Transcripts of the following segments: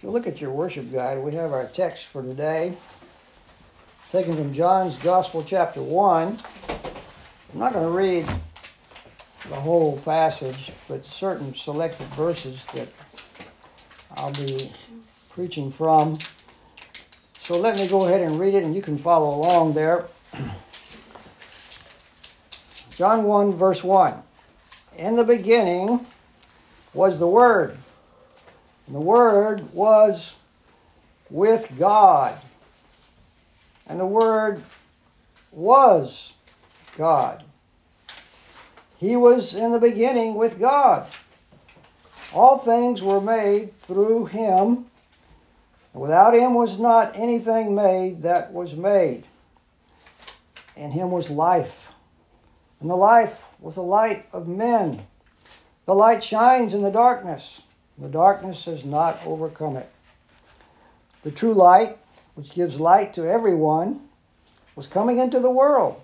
If you look at your worship guide, we have our text for today, taken from John's Gospel, chapter 1. I'm not going to read the whole passage, but certain selected verses that I'll be preaching from. So let me go ahead and read it, and you can follow along there. John 1, verse 1. In the beginning was the Word, and the Word was with God, and the Word was God. He was in the beginning with God. All things were made through him. Without him was not anything made that was made. In him was life. And the life was the light of men. The light shines in the darkness. The darkness has not overcome it. The true light, which gives light to everyone, was coming into the world.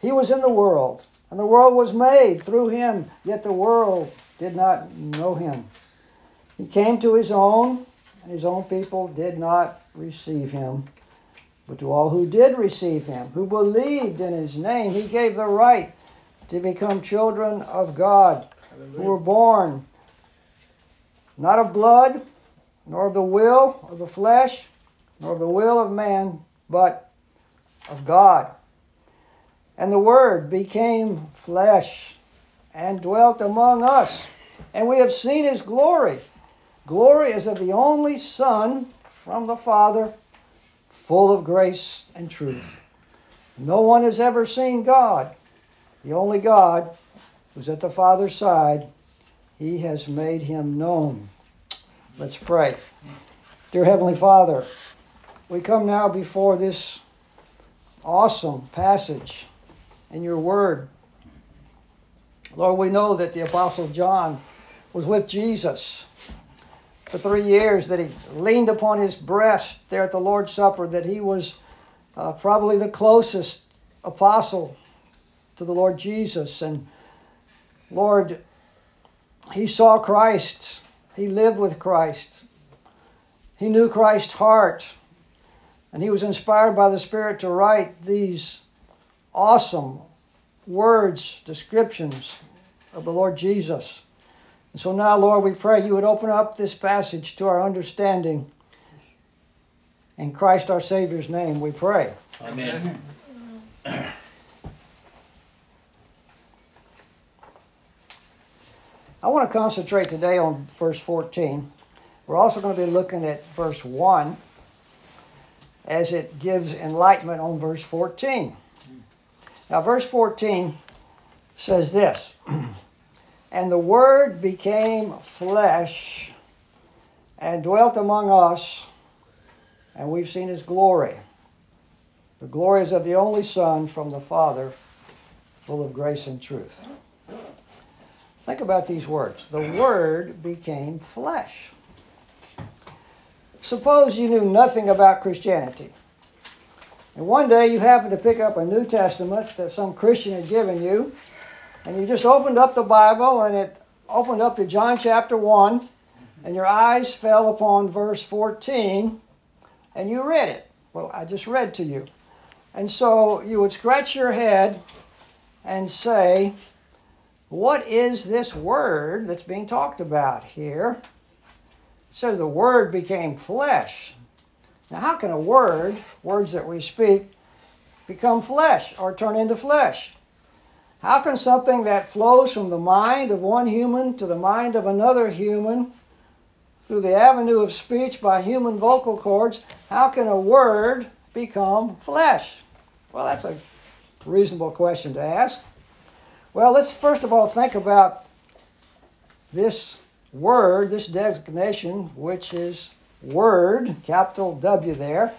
He was in the world, and the world was made through him, yet the world did not know him. He came to his own, and his own people did not receive him. But to all who did receive him, who believed in his name, he gave the right to become children of God, who were born not of blood, nor of the will of the flesh, nor of the will of man, but of God. And the Word became flesh and dwelt among us. And we have seen his glory. Glory is of the only Son from the Father, full of grace and truth. No one has ever seen God. The only God who's at the Father's side, he has made him known. Let's pray. Dear Heavenly Father, we come now before this awesome passage in your word. Lord, we know that the Apostle John was with Jesus for three years, that he leaned upon his breast there at the Lord's Supper, that he was uh, probably the closest apostle to the Lord Jesus. And Lord, he saw Christ, he lived with Christ, he knew Christ's heart, and he was inspired by the Spirit to write these awesome words, descriptions of the Lord Jesus. And so now, Lord, we pray you would open up this passage to our understanding. In Christ our Savior's name, we pray. Amen. I want to concentrate today on verse 14. We're also going to be looking at verse 1 as it gives enlightenment on verse 14. Now, verse 14 says this And the Word became flesh and dwelt among us, and we've seen his glory. The glory is of the only Son from the Father, full of grace and truth. Think about these words. The Word became flesh. Suppose you knew nothing about Christianity. And one day you happened to pick up a New Testament that some Christian had given you, and you just opened up the Bible and it opened up to John chapter 1, and your eyes fell upon verse 14, and you read it. Well, I just read to you. And so you would scratch your head and say, What is this word that's being talked about here? It says the word became flesh. Now, how can a word, words that we speak, become flesh or turn into flesh? How can something that flows from the mind of one human to the mind of another human through the avenue of speech by human vocal cords, how can a word become flesh? Well, that's a reasonable question to ask. Well, let's first of all think about this word, this designation, which is word, capital W there.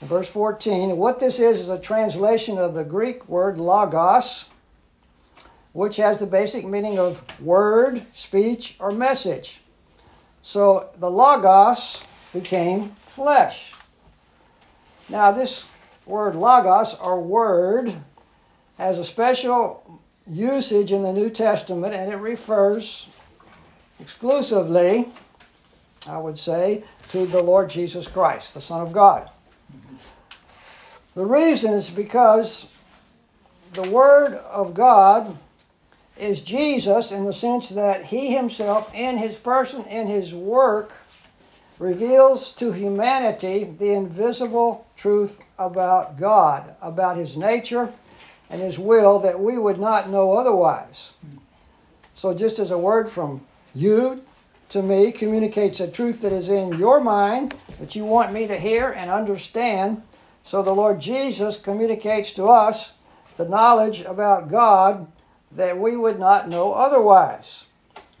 In verse 14, what this is is a translation of the Greek word logos, which has the basic meaning of word, speech, or message. So the logos became flesh. Now, this word logos, or word, has a special usage in the New Testament, and it refers exclusively I would say, to the Lord Jesus Christ, the Son of God. The reason is because the Word of God is Jesus in the sense that He Himself, in His person, in His work, reveals to humanity the invisible truth about God, about His nature and His will that we would not know otherwise. So, just as a word from you to me communicates a truth that is in your mind that you want me to hear and understand, so the Lord Jesus communicates to us the knowledge about God that we would not know otherwise.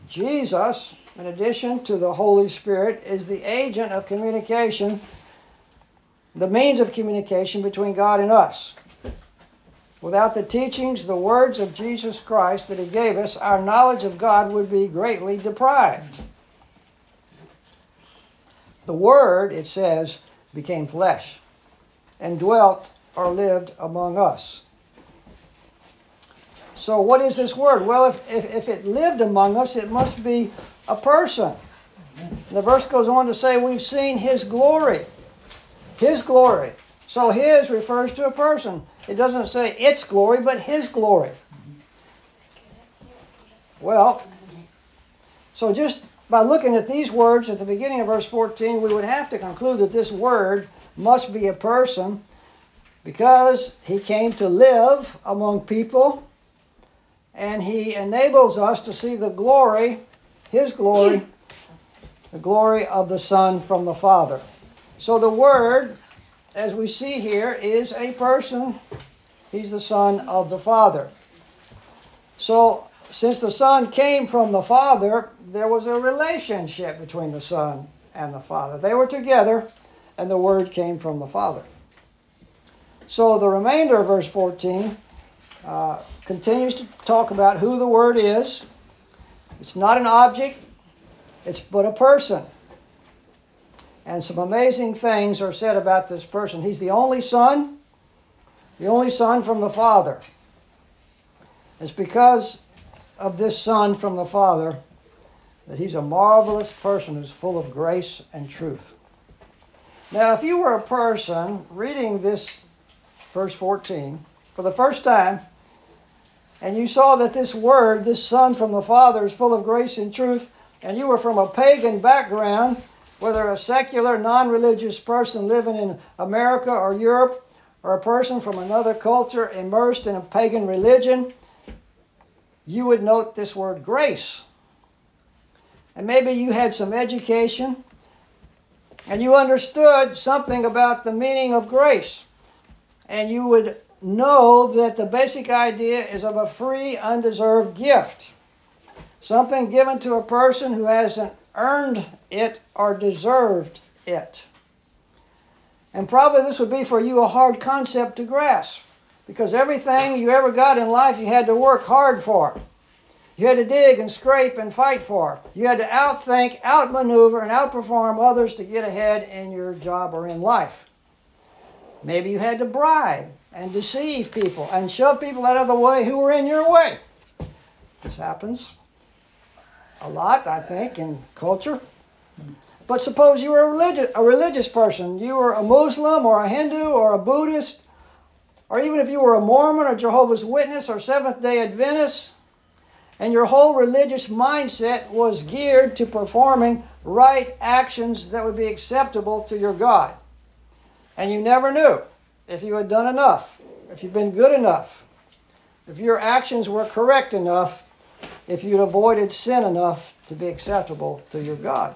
Jesus, in addition to the Holy Spirit, is the agent of communication, the means of communication between God and us. Without the teachings, the words of Jesus Christ that He gave us, our knowledge of God would be greatly deprived. The Word, it says, became flesh and dwelt or lived among us. So, what is this word? Well, if, if, if it lived among us, it must be a person. And the verse goes on to say, We've seen his glory. His glory. So, his refers to a person. It doesn't say its glory, but his glory. Well, so just by looking at these words at the beginning of verse 14, we would have to conclude that this word must be a person because he came to live among people and he enables us to see the glory, his glory, the glory of the Son from the Father. So the Word, as we see here, is a person. He's the Son of the Father. So, since the Son came from the Father, there was a relationship between the Son and the Father. They were together, and the Word came from the Father. So, the remainder of verse 14 uh, continues to talk about who the Word is. It's not an object, it's but a person. And some amazing things are said about this person. He's the only Son, the only Son from the Father. It's because of this Son from the Father that he's a marvelous person who's full of grace and truth. Now, if you were a person reading this verse 14 for the first time, and you saw that this word, this Son from the Father, is full of grace and truth, and you were from a pagan background, whether a secular, non religious person living in America or Europe, or a person from another culture immersed in a pagan religion, you would note this word grace. And maybe you had some education and you understood something about the meaning of grace. And you would know that the basic idea is of a free, undeserved gift. Something given to a person who hasn't earned it or deserved it. And probably this would be for you a hard concept to grasp because everything you ever got in life you had to work hard for. You had to dig and scrape and fight for. You had to outthink, outmaneuver, and outperform others to get ahead in your job or in life. Maybe you had to bribe and deceive people and shove people out of the way who were in your way. This happens a lot, I think, in culture. But suppose you were a religious, a religious person. You were a Muslim or a Hindu or a Buddhist, or even if you were a Mormon or Jehovah's Witness or Seventh day Adventist, and your whole religious mindset was geared to performing right actions that would be acceptable to your God. And you never knew if you had done enough, if you'd been good enough, if your actions were correct enough, if you'd avoided sin enough to be acceptable to your God.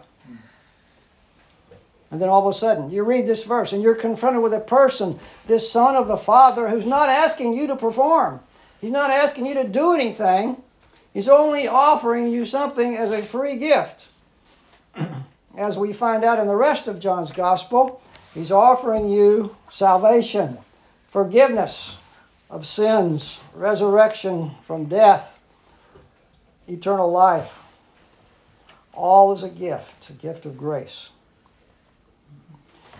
And then all of a sudden, you read this verse and you're confronted with a person, this son of the Father, who's not asking you to perform. He's not asking you to do anything. He's only offering you something as a free gift. as we find out in the rest of John's Gospel, He's offering you salvation, forgiveness of sins, resurrection from death, eternal life. All is a gift, a gift of grace.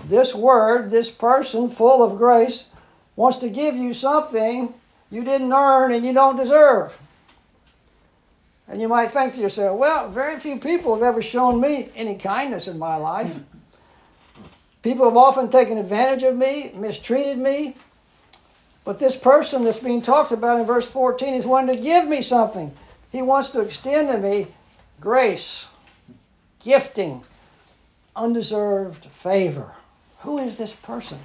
This word, this person full of grace, wants to give you something you didn't earn and you don't deserve. And you might think to yourself, well, very few people have ever shown me any kindness in my life. People have often taken advantage of me, mistreated me. But this person that's being talked about in verse 14 is wanting to give me something. He wants to extend to me grace, gifting, undeserved favor. Who is this person?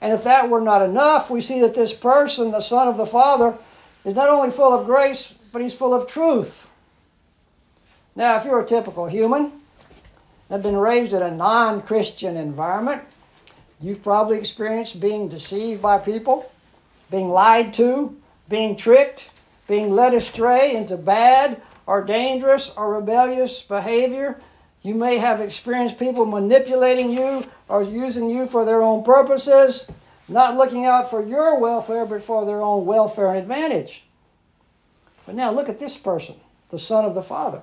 And if that were not enough, we see that this person, the Son of the Father, is not only full of grace, but he's full of truth. Now, if you're a typical human, have been raised in a non Christian environment, you've probably experienced being deceived by people, being lied to, being tricked, being led astray into bad or dangerous or rebellious behavior. You may have experienced people manipulating you or using you for their own purposes, not looking out for your welfare, but for their own welfare and advantage. But now look at this person, the Son of the Father.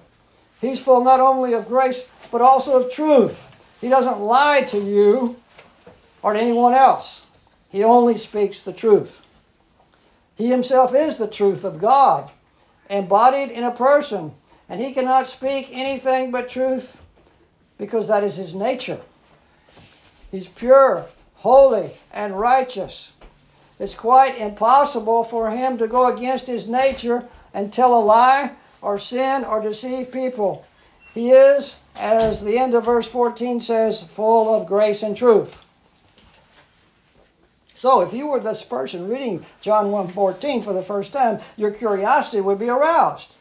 He's full not only of grace, but also of truth. He doesn't lie to you or to anyone else, he only speaks the truth. He himself is the truth of God, embodied in a person, and he cannot speak anything but truth because that is his nature. He's pure, holy, and righteous. It's quite impossible for him to go against his nature and tell a lie or sin or deceive people. He is, as the end of verse 14 says, full of grace and truth. So if you were this person reading John 1:14 for the first time, your curiosity would be aroused.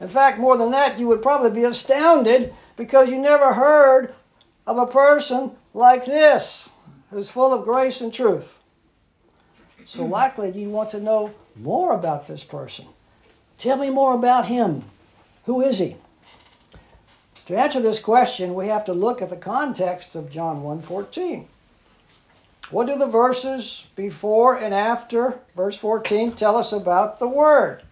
In fact, more than that, you would probably be astounded because you never heard of a person like this who's full of grace and truth. So hmm. likely you want to know more about this person. Tell me more about him. Who is he? To answer this question, we have to look at the context of John 1:14. What do the verses before and after verse 14 tell us about the word?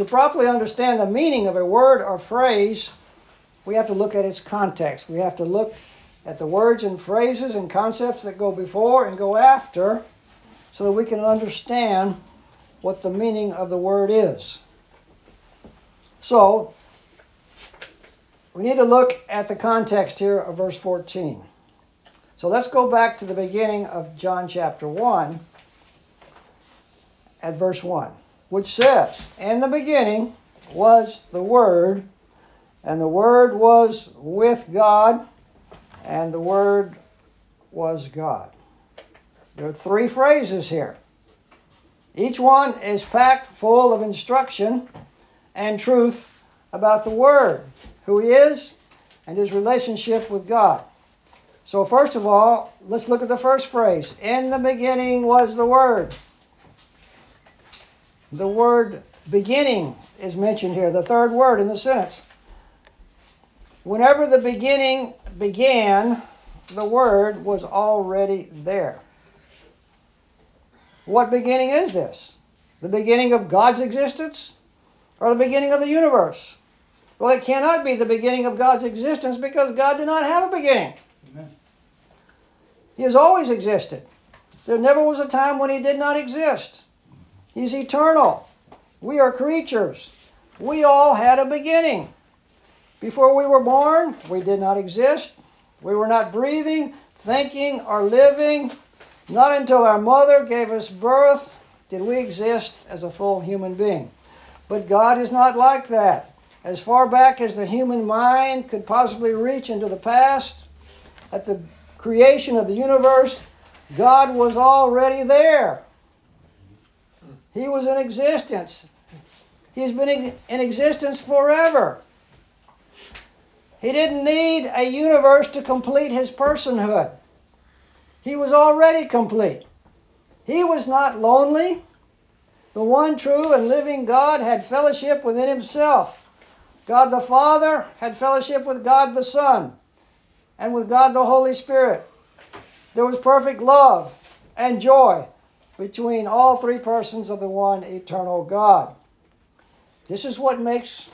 To properly understand the meaning of a word or phrase, we have to look at its context. We have to look at the words and phrases and concepts that go before and go after so that we can understand what the meaning of the word is. So, we need to look at the context here of verse 14. So let's go back to the beginning of John chapter 1 at verse 1, which says, In the beginning was the Word, and the Word was with God, and the Word was God. There are three phrases here. Each one is packed full of instruction and truth about the Word, who He is, and His relationship with God. So, first of all, let's look at the first phrase In the beginning was the Word. The word beginning is mentioned here, the third word in the sentence. Whenever the beginning began, the Word was already there. What beginning is this? The beginning of God's existence or the beginning of the universe? Well, it cannot be the beginning of God's existence because God did not have a beginning. Amen. He has always existed. There never was a time when He did not exist. He's eternal. We are creatures. We all had a beginning. Before we were born, we did not exist. We were not breathing, thinking, or living. Not until our mother gave us birth did we exist as a full human being. But God is not like that. As far back as the human mind could possibly reach into the past, at the creation of the universe, God was already there. He was in existence. He's been in existence forever. He didn't need a universe to complete his personhood. He was already complete. He was not lonely. The one true and living God had fellowship within himself. God the Father had fellowship with God the Son and with God the Holy Spirit. There was perfect love and joy between all three persons of the one eternal God. This is what makes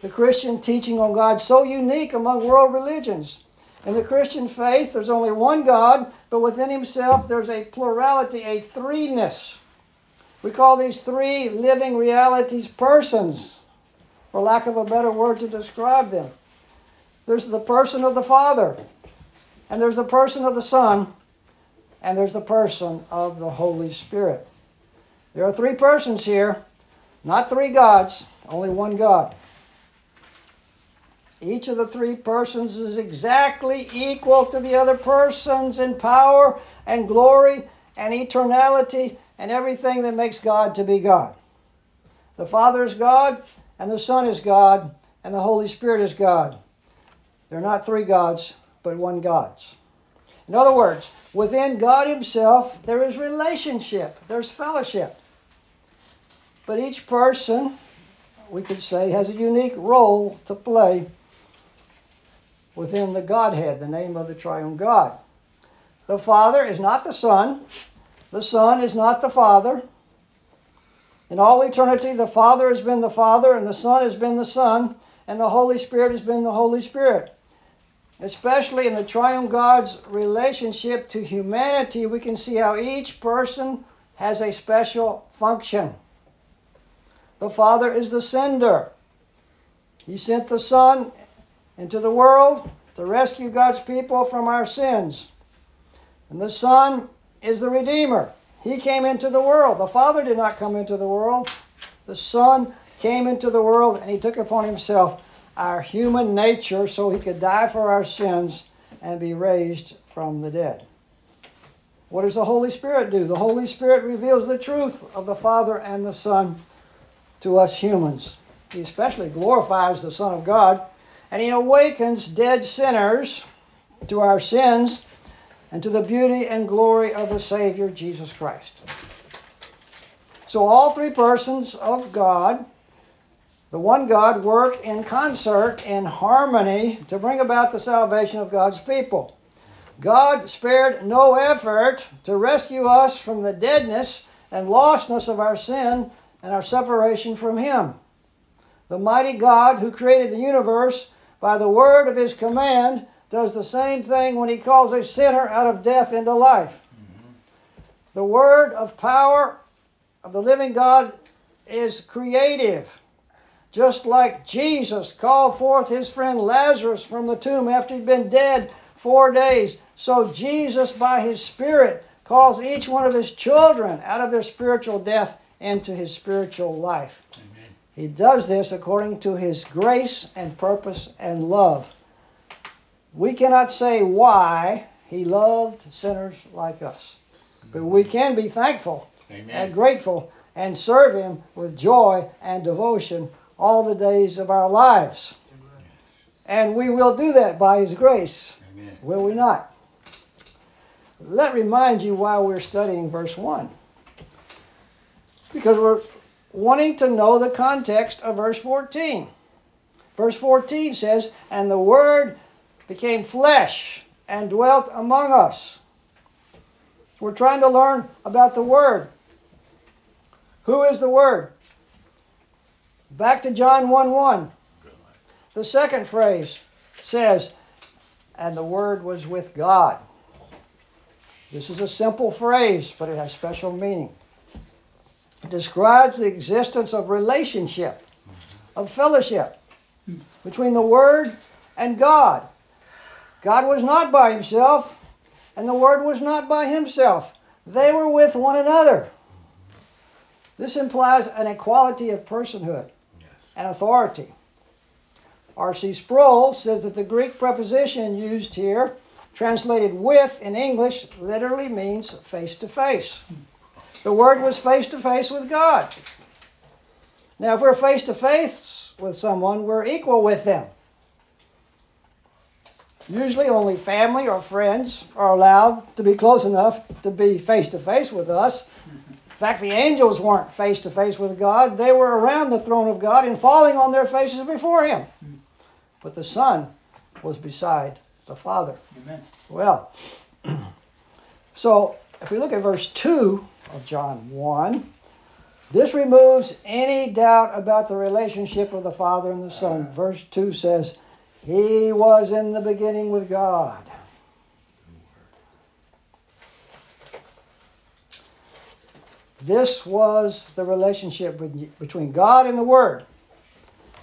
the Christian teaching on God so unique among world religions. In the Christian faith, there's only one God, but within Himself there's a plurality, a threeness, We call these three living realities persons, for lack of a better word to describe them. There's the person of the Father, and there's the person of the Son, and there's the person of the Holy Spirit. There are three persons here, not three gods, only one God. Each of the three persons is exactly equal to the other persons in power and glory and eternality and everything that makes God to be God. The Father is God, and the Son is God, and the Holy Spirit is God. They're not three gods, but one God's. In other words, within God Himself, there is relationship, there's fellowship. But each person, we could say, has a unique role to play within the Godhead, the name of the triune God. The Father is not the Son, the Son is not the Father. In all eternity, the Father has been the Father, and the Son has been the Son, and the Holy Spirit has been the Holy Spirit. Especially in the triune God's relationship to humanity, we can see how each person has a special function. The Father is the sender. He sent the Son into the world to rescue God's people from our sins. And the Son is the Redeemer. He came into the world. The Father did not come into the world. The Son came into the world and He took upon Himself our human nature so He could die for our sins and be raised from the dead. What does the Holy Spirit do? The Holy Spirit reveals the truth of the Father and the Son to us humans. He especially glorifies the Son of God and He awakens dead sinners to our sins and to the beauty and glory of the Savior Jesus Christ. So, all three persons of God, the one God, work in concert, in harmony, to bring about the salvation of God's people. God spared no effort to rescue us from the deadness and lostness of our sin and our separation from Him. The mighty God who created the universe by the word of His command does the same thing when he calls a sinner out of death into life. Mm-hmm. The word of power of the living God is creative. Just like Jesus called forth his friend Lazarus from the tomb after he'd been dead four days, so Jesus, by his Spirit, calls each one of his children out of their spiritual death into his spiritual life. Amen. He does this according to his grace and purpose and love. We cannot say why he loved sinners like us. But we can be thankful Amen. and grateful and serve him with joy and devotion all the days of our lives. And we will do that by his grace. Amen. Will we not? Let me remind you why we're studying verse 1. Because we're wanting to know the context of verse 14. Verse 14 says, And the word became flesh and dwelt among us. So we're trying to learn about the Word. Who is the Word? Back to John 1 1. The second phrase says, and the Word was with God. This is a simple phrase, but it has special meaning. It describes the existence of relationship, of fellowship between the Word and God. God was not by himself, and the Word was not by himself. They were with one another. This implies an equality of personhood. And authority. R.C. Sproul says that the Greek preposition used here, translated with in English, literally means face to face. The Word was face to face with God. Now, if we're face to face with someone, we're equal with them. Usually, only family or friends are allowed to be close enough to be face to face with us. In fact, the angels weren't face to face with God, they were around the throne of God and falling on their faces before Him. But the Son was beside the Father. Amen. Well, so if we look at verse 2 of John 1, this removes any doubt about the relationship of the Father and the Son. Uh-huh. Verse 2 says, he was in the beginning with God. This was the relationship between God and the Word.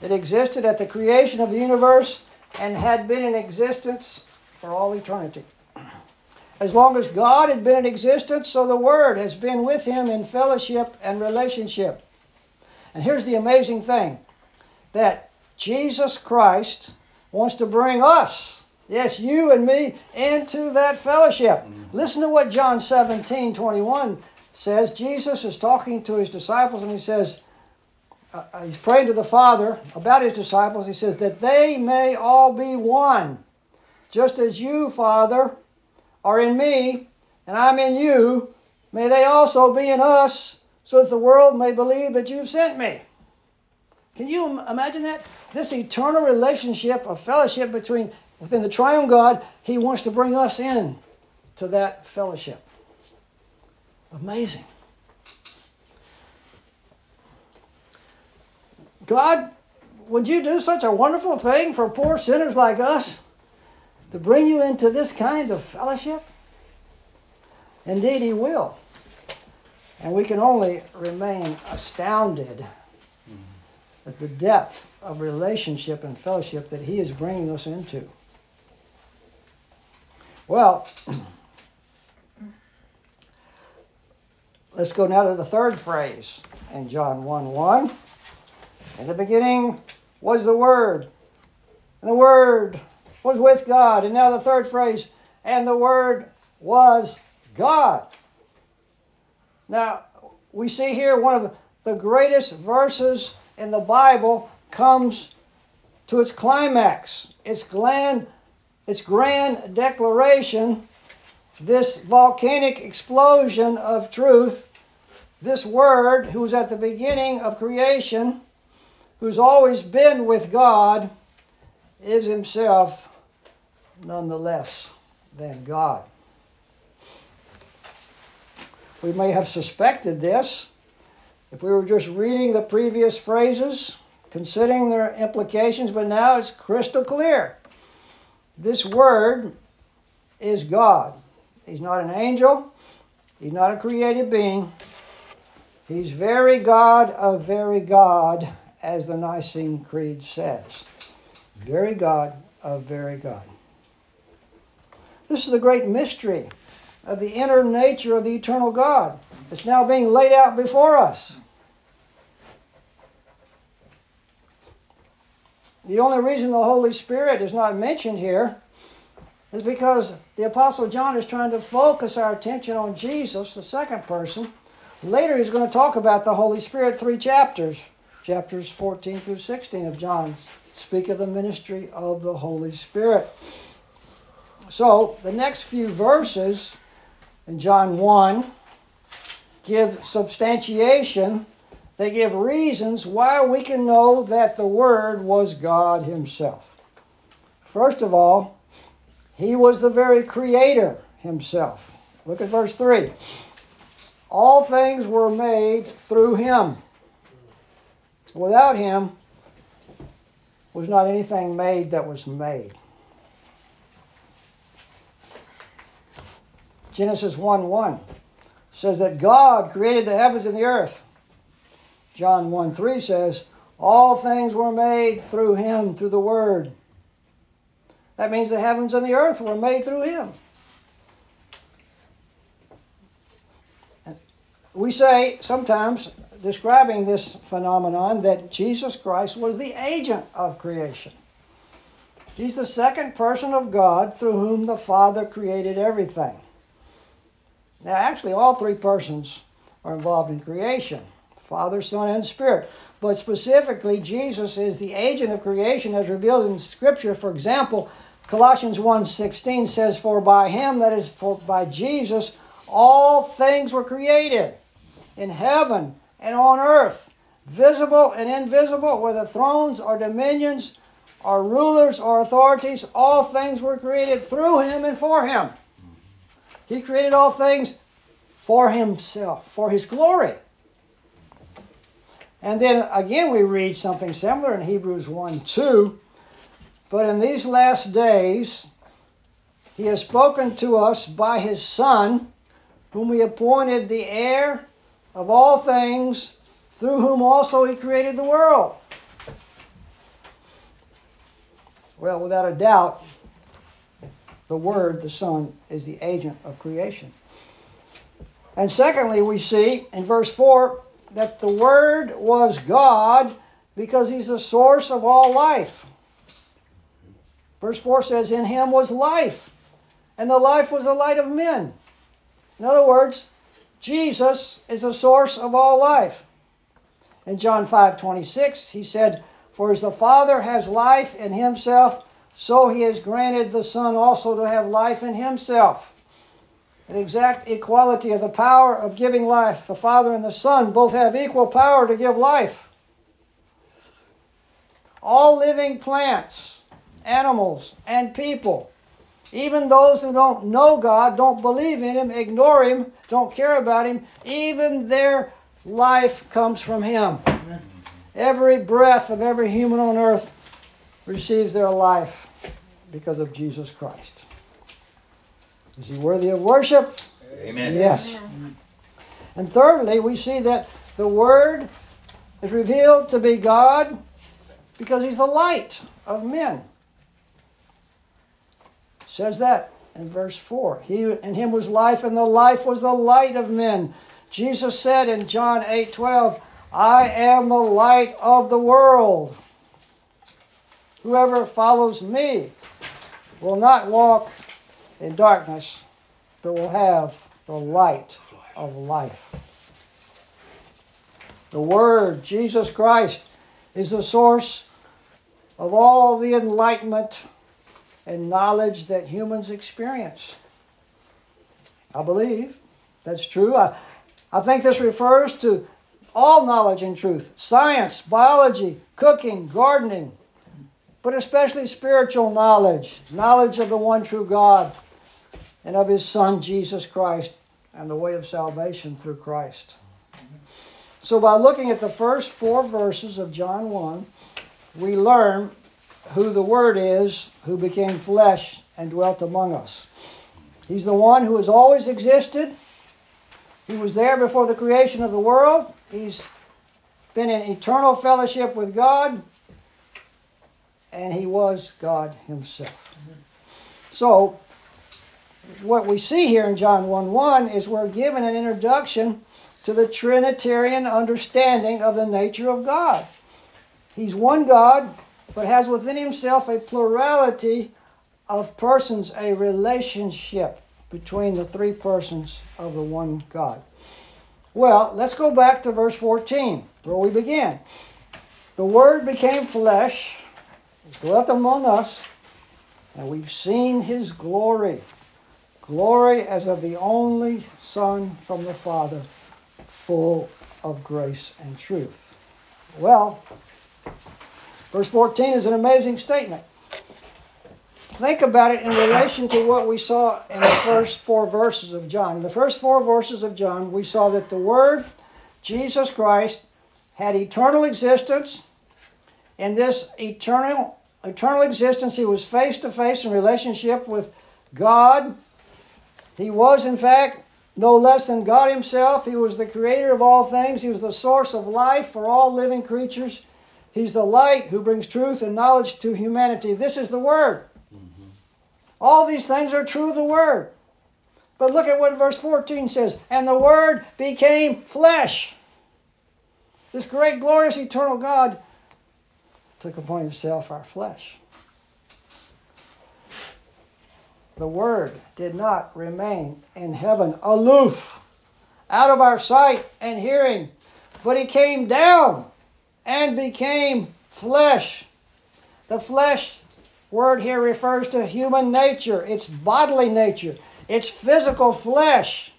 It existed at the creation of the universe and had been in existence for all eternity. As long as God had been in existence, so the Word has been with him in fellowship and relationship. And here's the amazing thing that Jesus Christ wants to bring us, yes, you and me, into that fellowship. Mm-hmm. Listen to what John 17 21 says. Jesus is talking to his disciples and he says, uh, uh, he's praying to the Father about his disciples. He says, that they may all be one, just as you, Father, are in me, and I'm in you. May they also be in us, so that the world may believe that you've sent me. Can you imagine that? This eternal relationship of fellowship between within the triune God, He wants to bring us in to that fellowship. Amazing. God, would you do such a wonderful thing for poor sinners like us to bring you into this kind of fellowship? Indeed, He will. And we can only remain astounded at the depth of relationship and fellowship that He is bringing us into. Well, let's go now to the third phrase in John 1 1. In the beginning was the Word, and the Word was with God. And now the third phrase, and the Word was God. Now, we see here one of the greatest verses in the Bible comes to its climax, its grand, its grand declaration, this volcanic explosion of truth, this Word who's at the beginning of creation, who's always been with God, is himself none the less than God. We may have suspected this if we were just reading the previous phrases, considering their implications, but now it's crystal clear. This word is God. He's not an angel, he's not a created being. He's very God of very God, as the Nicene Creed says. Very God of very God. This is the great mystery of the inner nature of the eternal God. It's now being laid out before us. The only reason the Holy Spirit is not mentioned here is because the Apostle John is trying to focus our attention on Jesus, the second person. Later, he's going to talk about the Holy Spirit, three chapters, chapters 14 through 16 of John, speak of the ministry of the Holy Spirit. So, the next few verses in John 1 give substantiation, they give reasons why we can know that the Word was God Himself. First of all, He was the very Creator Himself. Look at verse 3. All things were made through Him. Without Him was not anything made that was made. Genesis 1 1 says that God created the heavens and the earth. John 1 3 says, All things were made through him, through the Word. That means the heavens and the earth were made through him. We say sometimes, describing this phenomenon, that Jesus Christ was the agent of creation. He's the second person of God through whom the Father created everything. Now, actually, all three persons are involved in creation Father, Son, and Spirit. But specifically, Jesus is the agent of creation as revealed in Scripture. For example, Colossians 1.16 says, For by him, that is, for by Jesus, all things were created in heaven and on earth, visible and invisible, whether thrones or dominions or rulers or authorities, all things were created through him and for him. He created all things for himself, for his glory. And then again, we read something similar in Hebrews 1 2. But in these last days, he has spoken to us by his Son, whom we appointed the heir of all things, through whom also he created the world. Well, without a doubt, the Word, the Son, is the agent of creation. And secondly, we see in verse 4 that the Word was God because He's the source of all life. Verse 4 says, In Him was life, and the life was the light of men. In other words, Jesus is the source of all life. In John 5 26, he said, For as the Father has life in himself, so he has granted the Son also to have life in himself. An exact equality of the power of giving life. The Father and the Son both have equal power to give life. All living plants, animals, and people, even those who don't know God, don't believe in Him, ignore Him, don't care about Him, even their life comes from Him. Every breath of every human on earth receives their life because of Jesus Christ. Is he worthy of worship? Amen. Yes. And thirdly, we see that the Word is revealed to be God because He's the light of men. It says that in verse 4. He in him was life, and the life was the light of men. Jesus said in John 8 12, I am the light of the world. Whoever follows me will not walk in darkness, but will have the light of life. The Word, Jesus Christ, is the source of all the enlightenment and knowledge that humans experience. I believe that's true. I, I think this refers to all knowledge and truth science, biology, cooking, gardening, but especially spiritual knowledge knowledge of the one true God and of His Son, Jesus Christ, and the way of salvation through Christ. So, by looking at the first four verses of John 1, we learn who the Word is who became flesh and dwelt among us. He's the one who has always existed. He was there before the creation of the world. He's been in eternal fellowship with God. And he was God himself. So, what we see here in John 1 1 is we're given an introduction to the Trinitarian understanding of the nature of God. He's one God, but has within himself a plurality of persons, a relationship between the three persons of the one God. Well, let's go back to verse 14, where we began. The Word became flesh, dwelt among us, and we've seen his glory. Glory as of the only Son from the Father, full of grace and truth. Well, verse 14 is an amazing statement. Think about it in relation to what we saw in the first four verses of John. In the first four verses of John, we saw that the Word, Jesus Christ, had eternal existence. In this eternal, eternal existence, he was face to face in relationship with God. He was, in fact, no less than God Himself. He was the creator of all things, He was the source of life for all living creatures. He's the light who brings truth and knowledge to humanity. This is the Word. Mm-hmm. All these things are true of the Word. But look at what verse 14 says And the Word became flesh. This great, glorious, eternal God took upon Himself our flesh. The Word did not remain in heaven aloof, out of our sight and hearing, but He came down and became flesh. The flesh word here refers to human nature, it's bodily nature, it's physical flesh.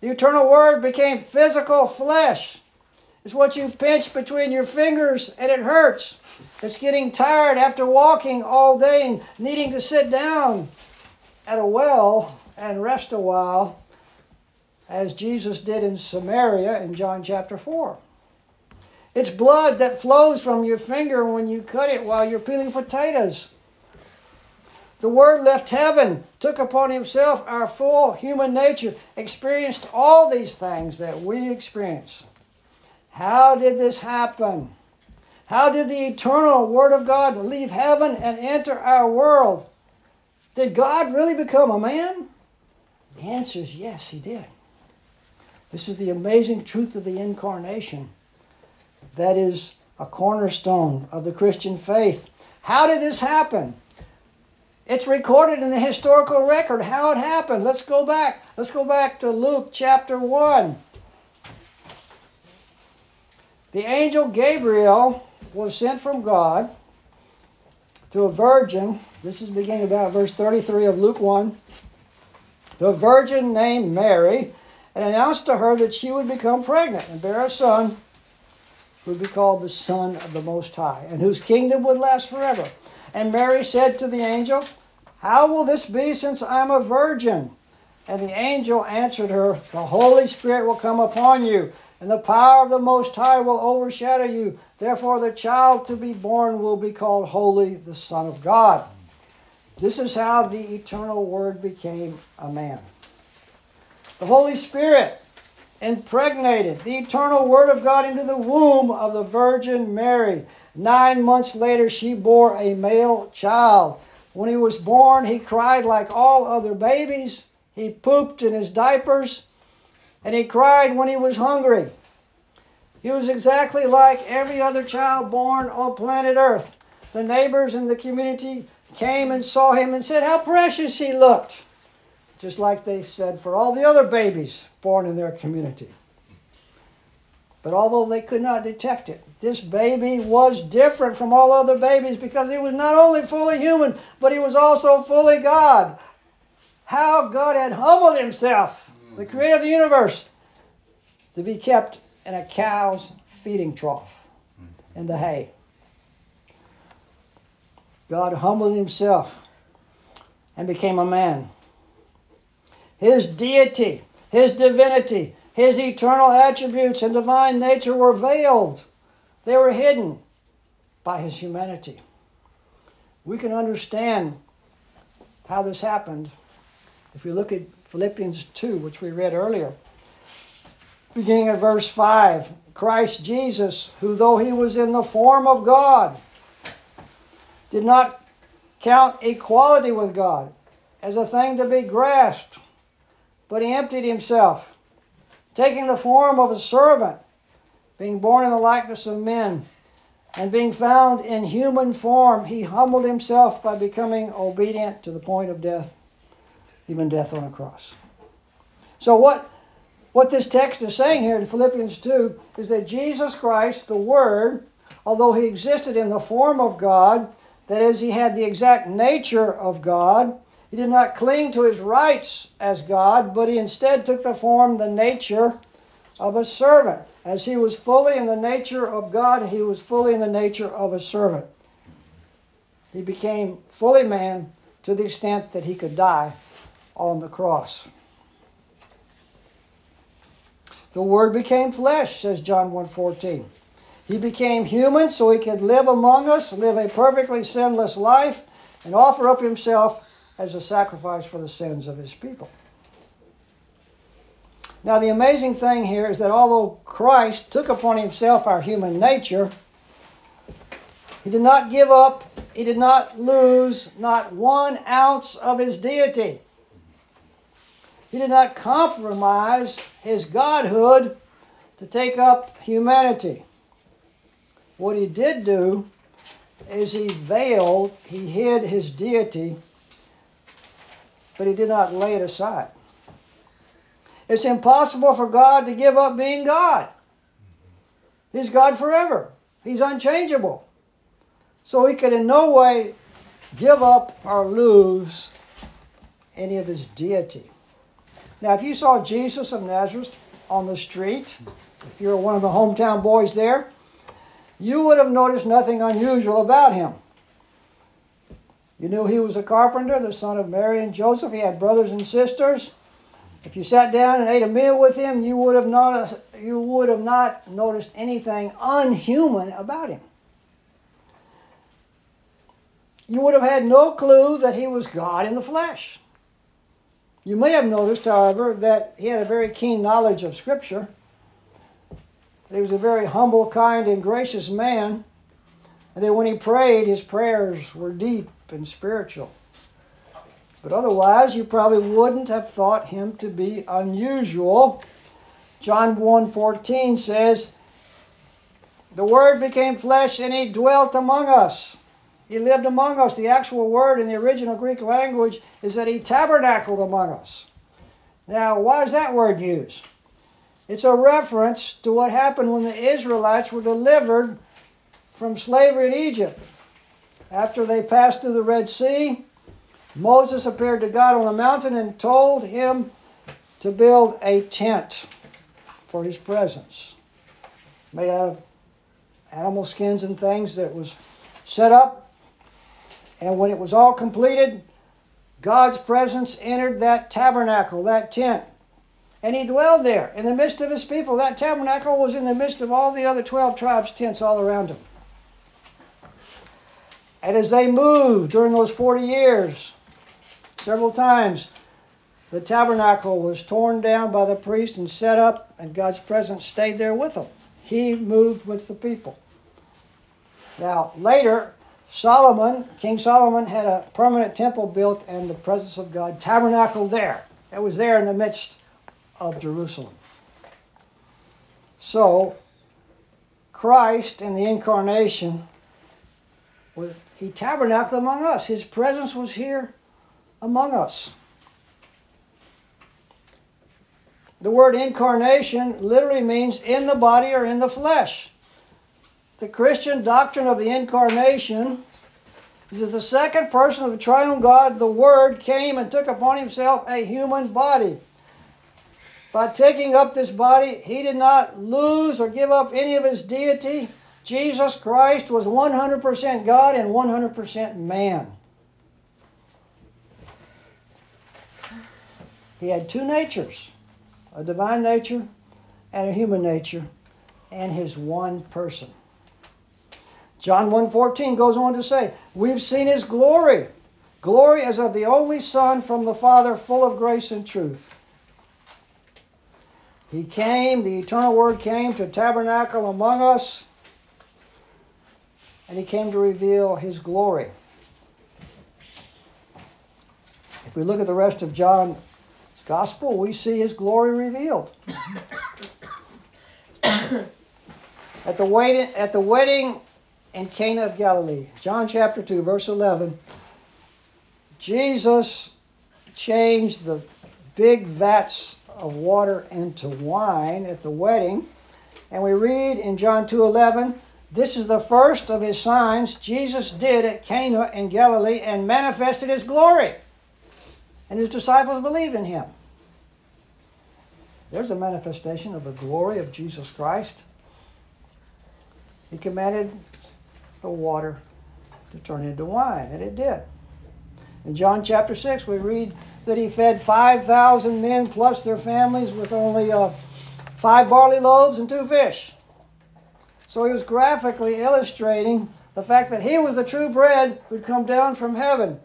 The eternal word became physical flesh. It's what you pinch between your fingers and it hurts. It's getting tired after walking all day and needing to sit down at a well and rest a while, as Jesus did in Samaria in John chapter 4. It's blood that flows from your finger when you cut it while you're peeling potatoes. The Word left heaven, took upon Himself our full human nature, experienced all these things that we experience. How did this happen? How did the eternal Word of God leave heaven and enter our world? Did God really become a man? The answer is yes, He did. This is the amazing truth of the incarnation that is a cornerstone of the Christian faith. How did this happen? It's recorded in the historical record how it happened. Let's go back. Let's go back to Luke chapter 1. The angel Gabriel was sent from God to a virgin. This is beginning about verse 33 of Luke 1. To a virgin named Mary, and announced to her that she would become pregnant and bear a son who would be called the Son of the Most High, and whose kingdom would last forever. And Mary said to the angel, How will this be since I'm a virgin? And the angel answered her, The Holy Spirit will come upon you, and the power of the Most High will overshadow you. Therefore, the child to be born will be called Holy, the Son of God. This is how the eternal Word became a man. The Holy Spirit impregnated the eternal Word of God into the womb of the Virgin Mary. Nine months later, she bore a male child. When he was born, he cried like all other babies. He pooped in his diapers, and he cried when he was hungry. He was exactly like every other child born on planet Earth. The neighbors in the community came and saw him and said how precious he looked just like they said for all the other babies born in their community. But although they could not detect it, this baby was different from all other babies because he was not only fully human, but he was also fully God. How God had humbled himself, the creator of the universe, to be kept in a cow's feeding trough in the hay. God humbled himself and became a man his deity, his divinity, his eternal attributes and divine nature were veiled. They were hidden by his humanity. We can understand how this happened if we look at Philippians 2, which we read earlier. Beginning at verse 5 Christ Jesus, who though he was in the form of God, did not count equality with God as a thing to be grasped but he emptied himself, taking the form of a servant, being born in the likeness of men, and being found in human form, he humbled himself by becoming obedient to the point of death, even death on a cross. So, what, what this text is saying here in Philippians 2 is that Jesus Christ, the Word, although he existed in the form of God, that is, he had the exact nature of God, he did not cling to his rights as God, but he instead took the form, the nature of a servant. As he was fully in the nature of God, he was fully in the nature of a servant. He became fully man to the extent that he could die on the cross. The word became flesh, says John 1:14. He became human so he could live among us, live a perfectly sinless life, and offer up himself as a sacrifice for the sins of his people. Now, the amazing thing here is that although Christ took upon himself our human nature, he did not give up, he did not lose not one ounce of his deity. He did not compromise his godhood to take up humanity. What he did do is he veiled, he hid his deity but he did not lay it aside. It's impossible for God to give up being God. He's God forever. He's unchangeable. So he could in no way give up or lose any of his deity. Now, if you saw Jesus of Nazareth on the street, if you're one of the hometown boys there, you would have noticed nothing unusual about him. You knew he was a carpenter, the son of Mary and Joseph. He had brothers and sisters. If you sat down and ate a meal with him, you would have not, you would have not noticed anything unhuman about him. you would have had no clue that he was God in the flesh. You may have noticed, however, that he had a very keen knowledge of Scripture. He was a very humble, kind, and gracious man. And that when he prayed, his prayers were deep and spiritual. But otherwise, you probably wouldn't have thought him to be unusual. John 1:14 says, "The word became flesh and he dwelt among us." He lived among us. The actual word in the original Greek language is that he tabernacled among us. Now, why is that word used? It's a reference to what happened when the Israelites were delivered from slavery in Egypt. After they passed through the Red Sea, Moses appeared to God on the mountain and told him to build a tent for his presence, made out of animal skins and things that was set up and when it was all completed, God's presence entered that tabernacle, that tent. And he dwelled there in the midst of his people. That tabernacle was in the midst of all the other 12 tribes' tents all around him. And as they moved during those 40 years, several times, the tabernacle was torn down by the priest and set up, and God's presence stayed there with them. He moved with the people. Now, later, Solomon, King Solomon, had a permanent temple built and the presence of God tabernacled there. It was there in the midst of Jerusalem. So, Christ in the incarnation, was, he tabernacled among us. His presence was here among us. The word incarnation literally means in the body or in the flesh. The Christian doctrine of the incarnation is that the second person of the triune God, the Word, came and took upon himself a human body. By taking up this body, he did not lose or give up any of his deity. Jesus Christ was 100% God and 100% man. He had two natures a divine nature and a human nature, and his one person. John 1:14 goes on to say, "We've seen his glory, glory as of the only son from the Father, full of grace and truth." He came, the eternal word came to tabernacle among us, and he came to reveal his glory. If we look at the rest of John's gospel, we see his glory revealed. at the wedding, at the wedding in Cana of Galilee. John chapter 2, verse 11. Jesus changed the big vats of water into wine at the wedding. And we read in John 2:11, this is the first of his signs Jesus did at Cana in Galilee and manifested his glory. And his disciples believed in him. There's a manifestation of the glory of Jesus Christ. He commanded the water to turn into wine, and it did. In John chapter 6, we read that he fed 5,000 men plus their families with only uh, five barley loaves and two fish. So he was graphically illustrating the fact that he was the true bread who'd come down from heaven.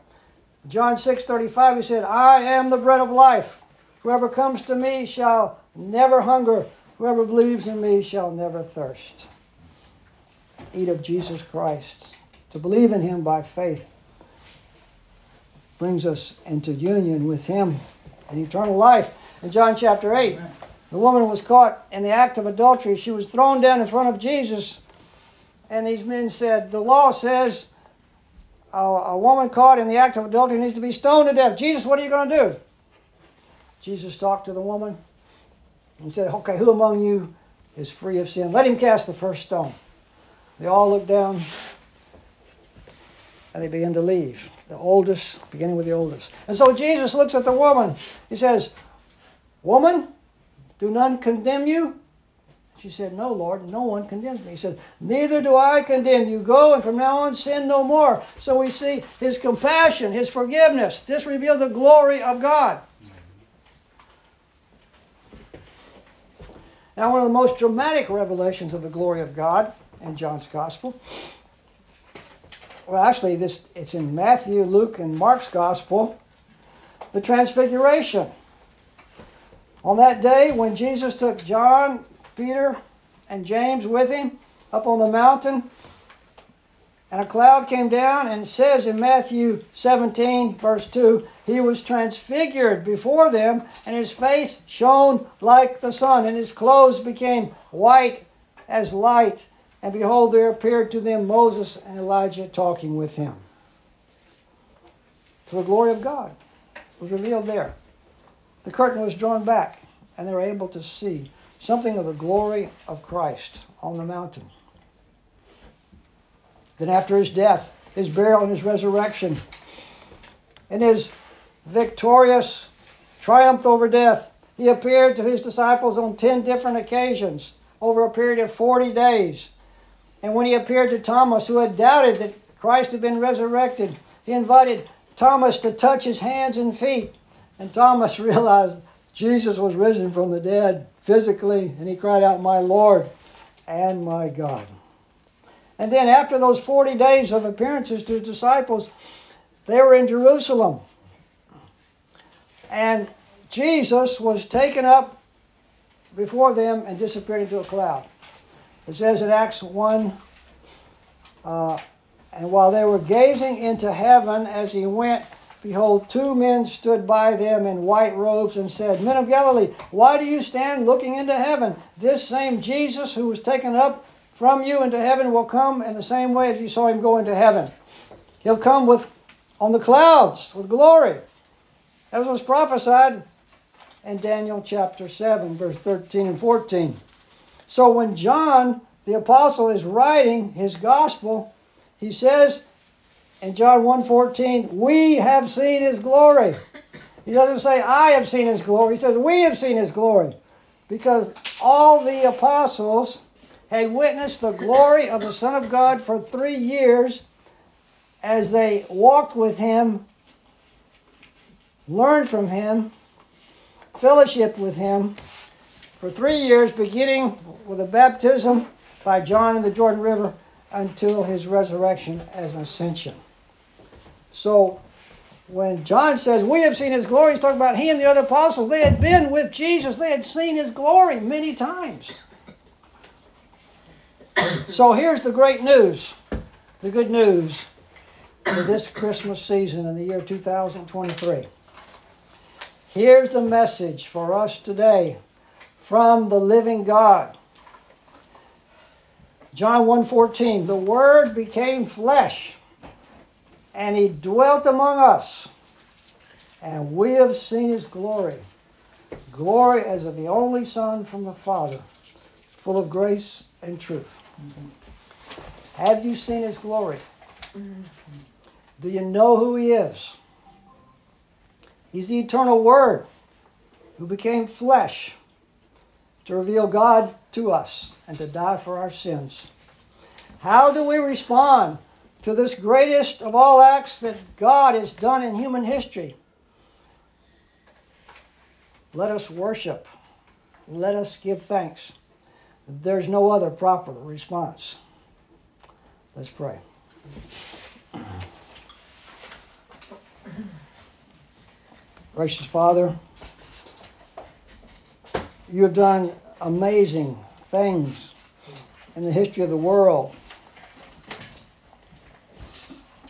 John 6:35 he said, "I am the bread of life. Whoever comes to me shall never hunger. Whoever believes in me shall never thirst." Eat of Jesus Christ. To believe in him by faith brings us into union with him and eternal life. In John chapter 8, the woman was caught in the act of adultery. She was thrown down in front of Jesus, and these men said, The law says a, a woman caught in the act of adultery needs to be stoned to death. Jesus, what are you going to do? Jesus talked to the woman and said, Okay, who among you is free of sin? Let him cast the first stone. They all looked down and they began to leave. The oldest, beginning with the oldest. And so Jesus looks at the woman. He says, Woman, do none condemn you? She said, No, Lord, no one condemns me. He said, Neither do I condemn you. Go and from now on sin no more. So we see his compassion, his forgiveness. This revealed the glory of God. Now, one of the most dramatic revelations of the glory of God in John's Gospel well, actually, this it's in Matthew, Luke, and Mark's gospel, the transfiguration. On that day, when Jesus took John, Peter, and James with him up on the mountain, and a cloud came down, and says in Matthew 17, verse 2, he was transfigured before them, and his face shone like the sun, and his clothes became white as light. And behold, there appeared to them Moses and Elijah talking with him. To the glory of God was revealed there. The curtain was drawn back, and they were able to see something of the glory of Christ on the mountain. Then, after his death, his burial, and his resurrection, in his victorious triumph over death, he appeared to his disciples on 10 different occasions over a period of 40 days. And when he appeared to Thomas, who had doubted that Christ had been resurrected, he invited Thomas to touch his hands and feet. And Thomas realized Jesus was risen from the dead physically, and he cried out, My Lord and my God. And then, after those 40 days of appearances to his disciples, they were in Jerusalem. And Jesus was taken up before them and disappeared into a cloud. It says in Acts 1 uh, And while they were gazing into heaven as he went, behold, two men stood by them in white robes and said, Men of Galilee, why do you stand looking into heaven? This same Jesus who was taken up from you into heaven will come in the same way as you saw him go into heaven. He'll come with on the clouds with glory. As was prophesied in Daniel chapter 7, verse 13 and 14. So when John the apostle is writing his gospel, he says in John 1:14, "We have seen his glory." He doesn't say I have seen his glory. He says we have seen his glory. Because all the apostles had witnessed the glory of the Son of God for 3 years as they walked with him, learned from him, fellowshiped with him for 3 years beginning with the baptism by John in the Jordan River until his resurrection as an ascension. So when John says, We have seen his glory, he's talking about he and the other apostles. They had been with Jesus, they had seen his glory many times. so here's the great news the good news for this Christmas season in the year 2023. Here's the message for us today from the living God. John 1:14 The word became flesh and he dwelt among us and we have seen his glory glory as of the only son from the father full of grace and truth mm-hmm. have you seen his glory mm-hmm. do you know who he is he's the eternal word who became flesh to reveal God to us and to die for our sins. How do we respond to this greatest of all acts that God has done in human history? Let us worship. Let us give thanks. There's no other proper response. Let's pray. Gracious Father, you have done amazing things in the history of the world.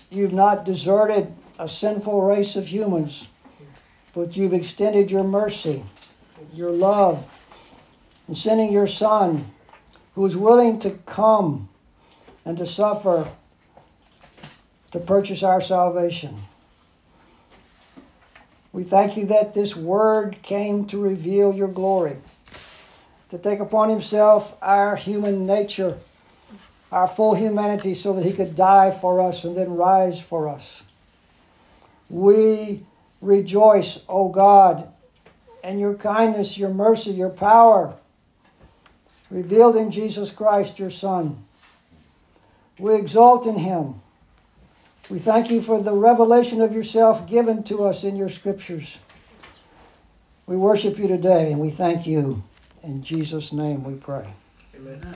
You've not deserted a sinful race of humans, but you've extended your mercy, your love, in sending your Son, who is willing to come and to suffer to purchase our salvation. We thank you that this word came to reveal your glory to take upon himself our human nature, our full humanity, so that he could die for us and then rise for us. We rejoice, O God, in your kindness, your mercy, your power, revealed in Jesus Christ, your Son. We exalt in him. We thank you for the revelation of yourself given to us in your scriptures. We worship you today and we thank you. In Jesus' name we pray. Amen.